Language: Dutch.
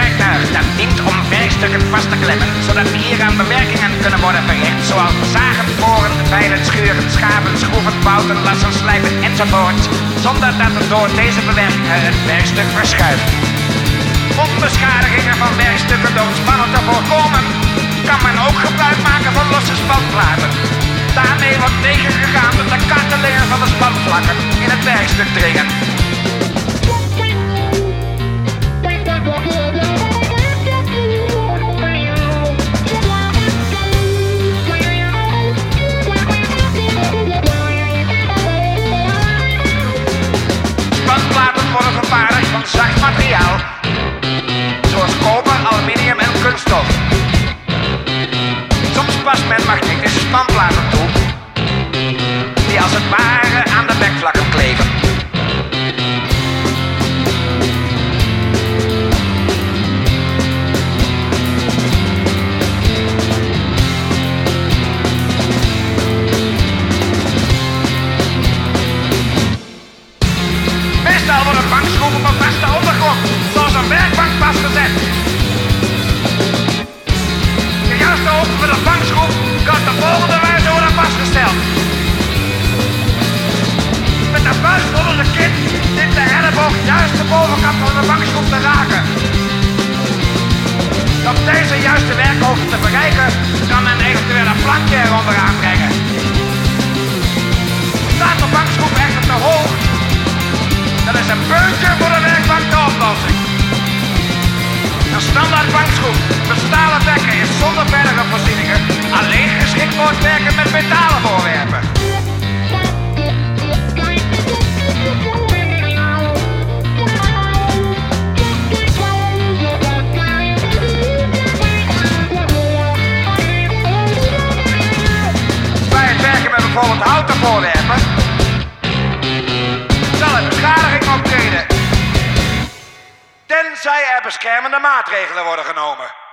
werktuig dat dient om werkstukken vast te klemmen, zodat hieraan bewerkingen kunnen worden verricht, zoals zagen, boren, veilen, schuren, schaven, schroeven, bouten, lassen, slijpen enzovoort, zonder dat er door deze bewerkingen het werkstuk verschuift. Om beschadigingen van werkstukken door spannen te voorkomen, kan men ook gebruik maken van losse spanplaten. Daarmee wordt tegengegaan dat de kartelingen van de spanvlakken in het werkstuk dringen. Soms past men magnetische spanplaten toe, die als het ware aan de bekvlakken kleven. Meestal worden bankschroeven op vaste ondergrond, zoals een werkbank vastgezet. Van de bankschroef te raken. Om deze juiste werkhoogte te bereiken, kan men eventueel een plankje eronder aanbrengen. Staat de bankschroef echter te hoog, dan is een puntje voor de werkbank de oplossing. Een standaard bankschroef met stalen dekken is zonder verdere voorzieningen zal er beschadiging optreden. Tenzij er beschermende maatregelen worden genomen.